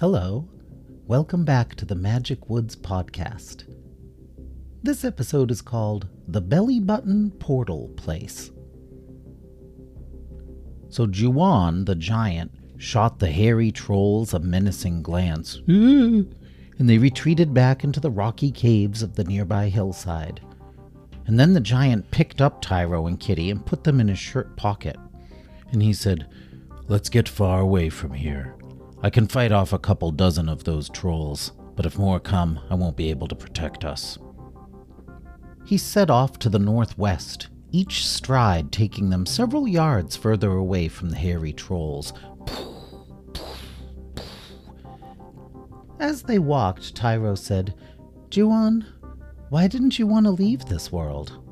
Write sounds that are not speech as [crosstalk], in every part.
Hello. Welcome back to the Magic Woods podcast. This episode is called The Belly Button Portal Place. So Juon the giant shot the hairy trolls a menacing glance, and they retreated back into the rocky caves of the nearby hillside. And then the giant picked up Tyro and Kitty and put them in his shirt pocket. And he said, Let's get far away from here. I can fight off a couple dozen of those trolls, but if more come, I won't be able to protect us. He set off to the northwest, each stride taking them several yards further away from the hairy trolls. As they walked, Tyro said, Juon, why didn't you want to leave this world?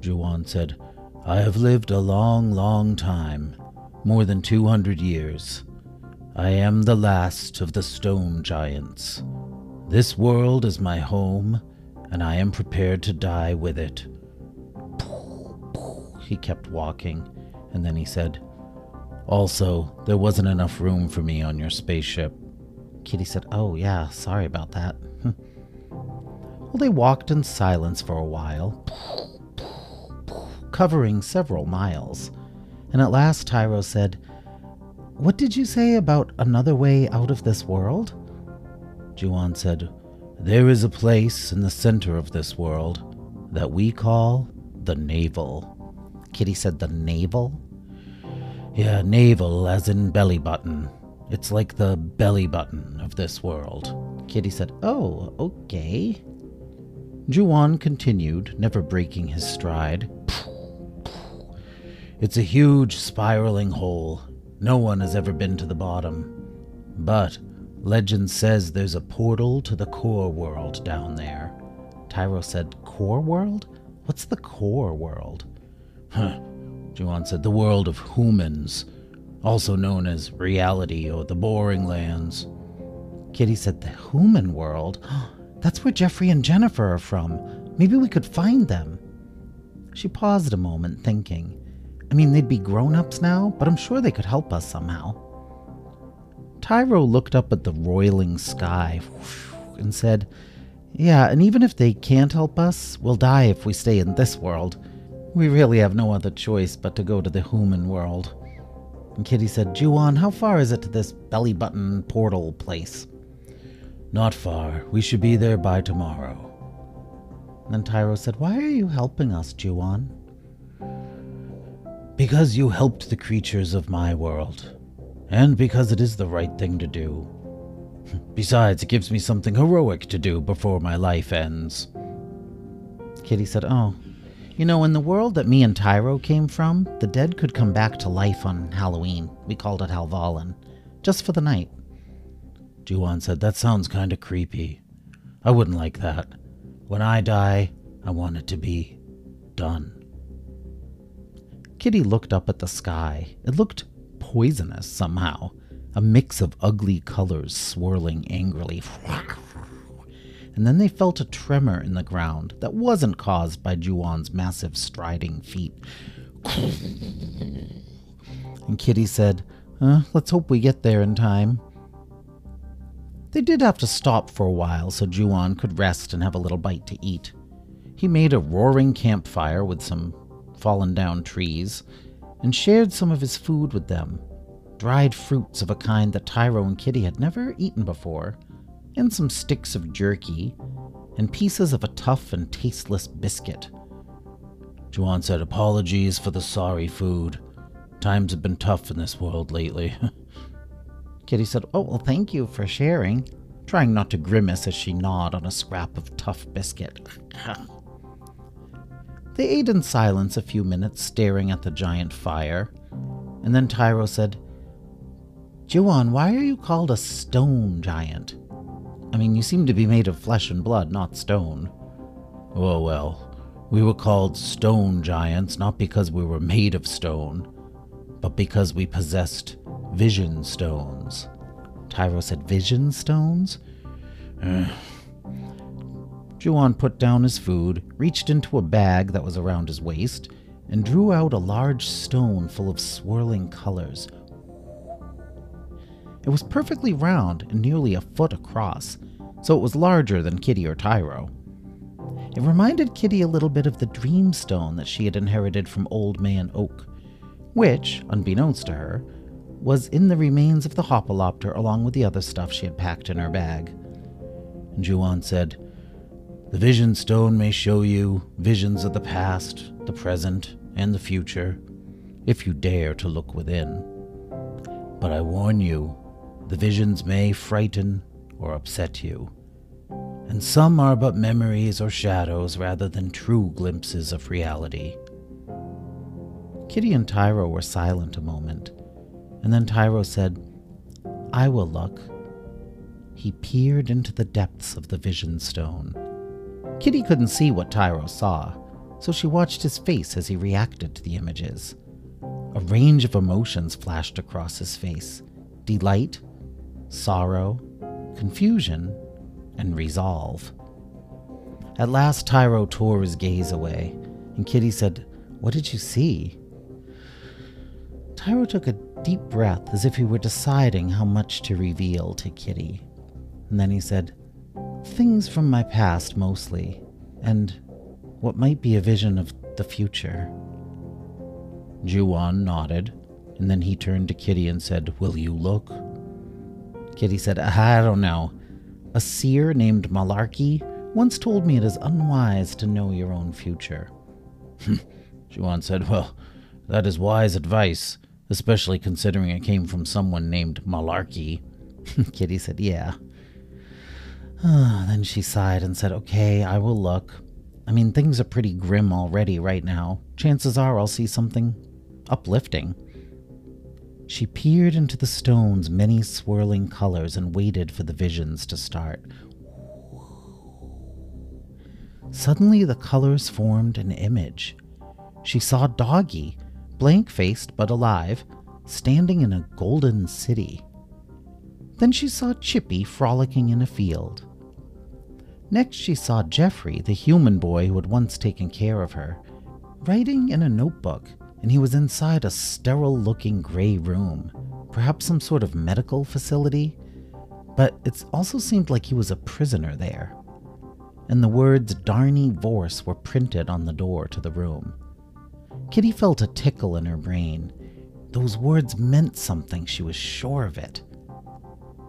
Juon said, I have lived a long, long time, more than 200 years. I am the last of the stone giants. This world is my home, and I am prepared to die with it. He kept walking, and then he said, Also, there wasn't enough room for me on your spaceship. Kitty said, Oh, yeah, sorry about that. [laughs] well, they walked in silence for a while, covering several miles. And at last Tyro said, what did you say about another way out of this world? Juon said, There is a place in the center of this world that we call the navel. Kitty said, The navel? Yeah, navel as in belly button. It's like the belly button of this world. Kitty said, Oh, okay. Juon continued, never breaking his stride. It's a huge spiraling hole no one has ever been to the bottom. But legend says there's a portal to the core world down there. Tyro said, Core world? What's the core world? [laughs] Huh. Juon said, The world of humans, also known as reality or the boring lands. Kitty said, The human world? [gasps] That's where Jeffrey and Jennifer are from. Maybe we could find them. She paused a moment, thinking. I mean, they'd be grown ups now, but I'm sure they could help us somehow. Tyro looked up at the roiling sky and said, Yeah, and even if they can't help us, we'll die if we stay in this world. We really have no other choice but to go to the human world. And Kitty said, Juon, how far is it to this belly button portal place? Not far. We should be there by tomorrow. then Tyro said, Why are you helping us, Juon? Because you helped the creatures of my world, and because it is the right thing to do. [laughs] Besides, it gives me something heroic to do before my life ends. Kitty said, Oh, you know, in the world that me and Tyro came from, the dead could come back to life on Halloween. We called it Halvallen, just for the night. Juon said, That sounds kind of creepy. I wouldn't like that. When I die, I want it to be done. Kitty looked up at the sky. It looked poisonous somehow, a mix of ugly colors swirling angrily. And then they felt a tremor in the ground that wasn't caused by Juon's massive striding feet. And Kitty said, uh, Let's hope we get there in time. They did have to stop for a while so Juon could rest and have a little bite to eat. He made a roaring campfire with some fallen down trees, and shared some of his food with them dried fruits of a kind that Tyro and Kitty had never eaten before, and some sticks of jerky, and pieces of a tough and tasteless biscuit. Juon said, Apologies for the sorry food. Times have been tough in this world lately. [laughs] Kitty said, Oh, well, thank you for sharing, trying not to grimace as she gnawed on a scrap of tough biscuit. [laughs] They ate in silence a few minutes, staring at the giant fire. And then Tyro said, Juon, why are you called a stone giant? I mean, you seem to be made of flesh and blood, not stone. Oh, well, we were called stone giants not because we were made of stone, but because we possessed vision stones. Tyro said, Vision stones? Juon put down his food, reached into a bag that was around his waist, and drew out a large stone full of swirling colors. It was perfectly round and nearly a foot across, so it was larger than Kitty or Tyro. It reminded Kitty a little bit of the dream stone that she had inherited from Old Man Oak, which, unbeknownst to her, was in the remains of the Hopalopter along with the other stuff she had packed in her bag. Juon said, The Vision Stone may show you visions of the past, the present, and the future, if you dare to look within. But I warn you, the visions may frighten or upset you, and some are but memories or shadows rather than true glimpses of reality. Kitty and Tyro were silent a moment, and then Tyro said, I will look. He peered into the depths of the vision stone. Kitty couldn't see what Tyro saw, so she watched his face as he reacted to the images. A range of emotions flashed across his face delight, sorrow, confusion, and resolve. At last, Tyro tore his gaze away, and Kitty said, What did you see? Tyro took a deep breath as if he were deciding how much to reveal to Kitty. And then he said, Things from my past mostly, and what might be a vision of the future. Juon nodded, and then he turned to Kitty and said, Will you look? Kitty said, I don't know. A seer named Malarkey once told me it is unwise to know your own future. [laughs] Juon said, Well, that is wise advice, especially considering it came from someone named Malarkey. [laughs] Kitty said, Yeah. Ah, then she sighed and said, Okay, I will look. I mean, things are pretty grim already right now. Chances are I'll see something uplifting. She peered into the stone's many swirling colors and waited for the visions to start. Suddenly, the colors formed an image. She saw Doggy, blank faced but alive, standing in a golden city. Then she saw Chippy frolicking in a field. Next, she saw Jeffrey, the human boy who had once taken care of her, writing in a notebook and he was inside a sterile looking gray room, perhaps some sort of medical facility, but it also seemed like he was a prisoner there. And the words Darny Vorse were printed on the door to the room. Kitty felt a tickle in her brain. Those words meant something, she was sure of it.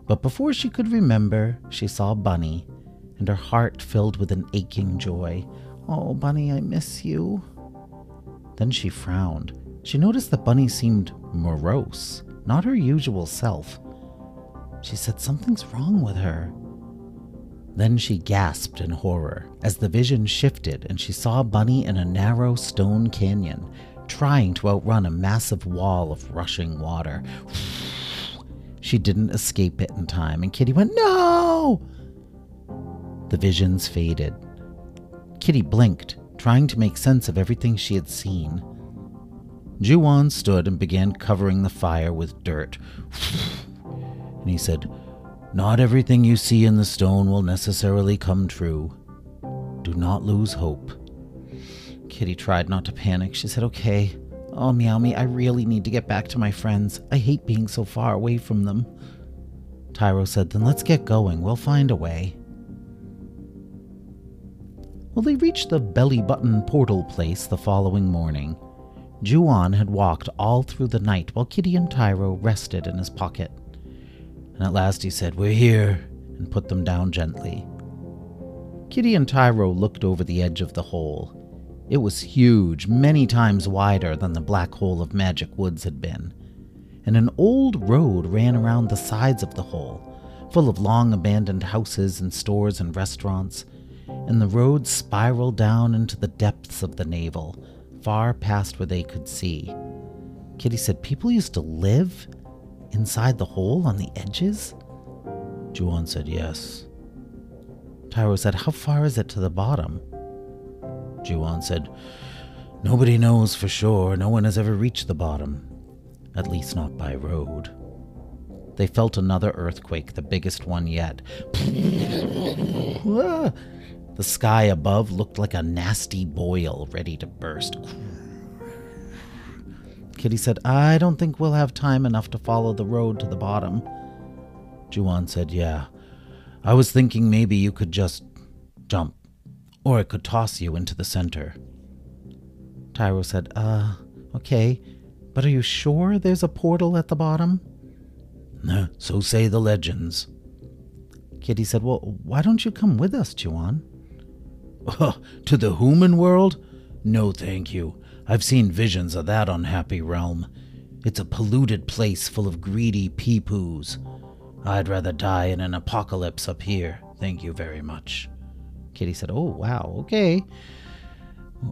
But before she could remember, she saw Bunny, and her heart filled with an aching joy. Oh, Bunny, I miss you. Then she frowned. She noticed that Bunny seemed morose, not her usual self. She said something's wrong with her. Then she gasped in horror as the vision shifted and she saw Bunny in a narrow stone canyon, trying to outrun a massive wall of rushing water. She didn't escape it in time, and Kitty went, No! The visions faded. Kitty blinked trying to make sense of everything she had seen. Juon stood and began covering the fire with dirt. and he said, Not everything you see in the stone will necessarily come true. Do not lose hope. Kitty tried not to panic. She said, Okay. Oh, Meow Me, I really need to get back to my friends. I hate being so far away from them. Tyro said, Then let's get going. We'll find a way. Well, they reached the belly button portal place the following morning. Juon had walked all through the night while Kitty and Tyro rested in his pocket. And at last he said, We're here, and put them down gently. Kitty and Tyro looked over the edge of the hole. It was huge, many times wider than the black hole of Magic Woods had been. And an old road ran around the sides of the hole, full of long abandoned houses and stores and restaurants and the road spiraled down into the depths of the navel, far past where they could see. Kitty said, People used to live inside the hole on the edges? Juon said, Yes. Tyro said, How far is it to the bottom? Juon said, Nobody knows for sure. No one has ever reached the bottom. At least not by road. They felt another earthquake, the biggest one yet. [laughs] Ah! The sky above looked like a nasty boil ready to burst. Kitty said, I don't think we'll have time enough to follow the road to the bottom. Juon said, Yeah. I was thinking maybe you could just jump, or it could toss you into the center. Tyro said, Uh, okay, but are you sure there's a portal at the bottom? Nah, so say the legends. Kitty said, Well, why don't you come with us, Juon? [laughs] To the human world? No, thank you. I've seen visions of that unhappy realm. It's a polluted place full of greedy peepoos. I'd rather die in an apocalypse up here. Thank you very much. Kitty said, Oh, wow, okay.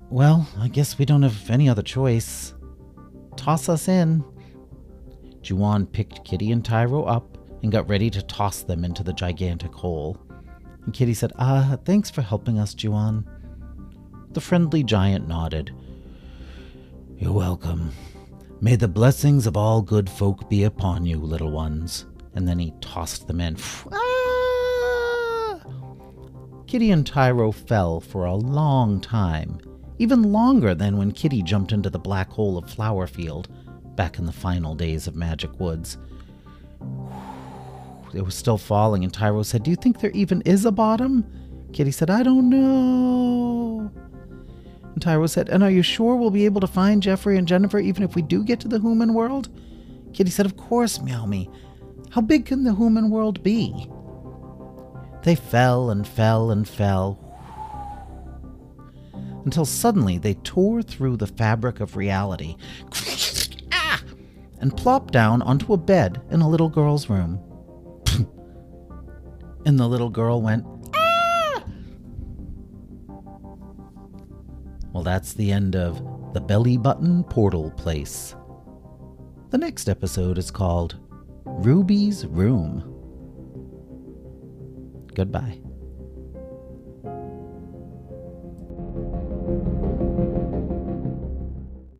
Well, I guess we don't have any other choice. Toss us in. Juon picked Kitty and Tyro up and got ready to toss them into the gigantic hole. And Kitty said, Ah, thanks for helping us, Juon. The friendly giant nodded. You're welcome. May the blessings of all good folk be upon you, little ones. And then he tossed them in. [laughs] Ah! Kitty and Tyro fell for a long time, even longer than when Kitty jumped into the black hole of Flowerfield back in the final days of Magic Woods. It was still falling, and Tyro said, Do you think there even is a bottom? Kitty said, I don't know. And Tyro said, And are you sure we'll be able to find Jeffrey and Jennifer even if we do get to the human world? Kitty said, Of course, Meow Me. How big can the human world be? They fell and fell and fell until suddenly they tore through the fabric of reality [laughs] and plopped down onto a bed in a little girl's room. And the little girl went, ah! Well, that's the end of The Belly Button Portal Place. The next episode is called Ruby's Room. Goodbye.